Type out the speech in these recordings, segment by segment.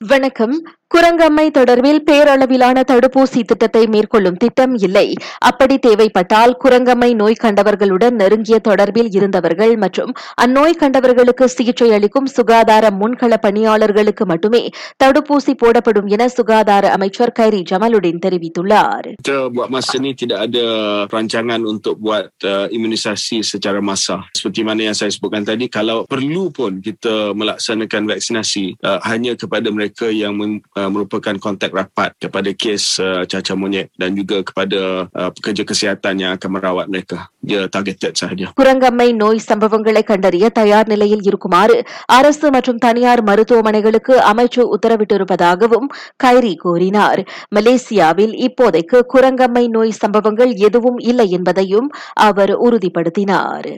வணக்கம். குரங்கம்மை தொடர்பில் பேரளவிலான தடுப்பூசி திட்டத்தை மேற்கொள்ளும் திட்டம் இல்லை அப்படி தேவைப்பட்டால் குரங்கம்மை நோய் கண்டவர்களுடன் நெருங்கிய தொடர்பில் இருந்தவர்கள் மற்றும் அந்நோய் கண்டவர்களுக்கு சிகிச்சை அளிக்கும் சுகாதார முன்கள பணியாளர்களுக்கு மட்டுமே தடுப்பூசி போடப்படும் என சுகாதார அமைச்சர் கைரி ஜமாலுddin தெரிவித்துள்ளார் kita buat masa ni tidak ada rancangan untuk buat uh, imunisasi secara massa. Seperti mana yang saya sebutkan tadi, kalau perlu pun kita melaksanakan vaksinasi uh, hanya kepada mereka yang mem- uh, merupakan kontak rapat kepada kes uh, cacar monyet dan juga kepada uh, pekerja kesihatan yang akan merawat mereka. Dia targeted sahaja. குரங்கம்மை நோய் சம்பவங்களை கண்டறிய தயார் நிலையில் இருக்குமாறு அரசு மற்றும் தனியார் மருத்துவமனைகளுக்கு அமைச்சு உத்தரவிட்டிருப்பதாகவும் கைரி கூறினார் மலேசியாவில் இப்போதைக்கு குரங்கம்மை நோய் சம்பவங்கள் எதுவும் இல்லை என்பதையும் அவர் உறுதிப்படுத்தினார்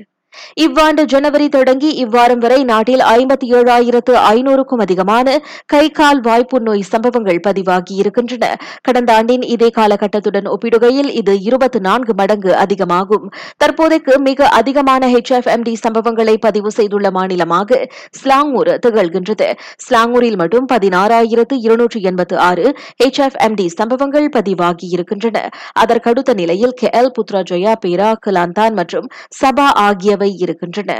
இவ்வாண்டு ஜனவரி தொடங்கி இவ்வாரம் வரை நாட்டில் ஐம்பத்தி ஏழாயிரத்து ஐநூறுக்கும் அதிகமான கை கால் வாய்ப்பு நோய் சம்பவங்கள் பதிவாகியிருக்கின்றன கடந்த ஆண்டின் இதே காலகட்டத்துடன் ஒப்பிடுகையில் இது இருபத்தி நான்கு மடங்கு அதிகமாகும். தற்போதைக்கு மிக அதிகமான ஹெச்எஃப்எம்டி சம்பவங்களை பதிவு செய்துள்ள மாநிலமாக ஸ்லாங்கூர் திகழ்கின்றது. ஸ்லாங்கூரில் மட்டும் பதினாறாயிரத்து இருநூற்று எண்பத்து ஆறு ஹெச்எஃப்எம்டி சம்பவங்கள் பதிவாகியிருக்கின்றன அதற்கடுத்த நிலையில் கே எல் புத்ராஜயா பேரா கிலாந்தான் மற்றும் சபா ஆகியவை உள்ளவை இருக்கின்றன.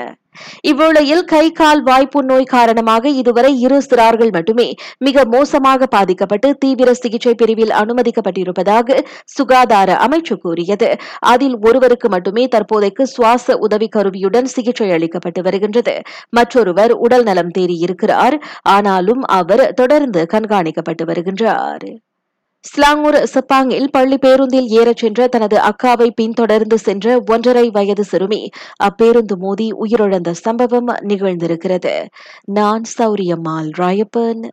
இவ்வேளையில் கை கால் வாய்ப்பு நோய் காரணமாக இதுவரை இரு சிறார்கள் மட்டுமே மிக மோசமாக பாதிக்கப்பட்டு தீவிர சிகிச்சை பிரிவில் அனுமதிக்கப்பட்டிருப்பதாக சுகாதார அமைச்சு கூறியது. அதில் ஒருவருக்கு மட்டுமே தற்போதைக்கு சுவாச உதவி கருவியுடன் சிகிச்சை அளிக்கப்பட்டு வருகின்றது. மற்றொருவர் உடல் நலம் தேறியிருக்கிறார் ஆனாலும் அவர் தொடர்ந்து கண்காணிக்கப்பட்டு வருகின்றார். ஸ்லாங்கூர் சப்பாங்கில் பள்ளி பேருந்தில் ஏறச் சென்ற தனது அக்காவை பின்தொடர்ந்து சென்ற ஒன்றரை வயது சிறுமி. அப்பேருந்து மோதி உயிரிழந்த சம்பவம் நிகழ்ந்திருக்கிறது. நான் சௌரியம்மாள் ராயப்பன்.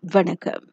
வணக்கம்.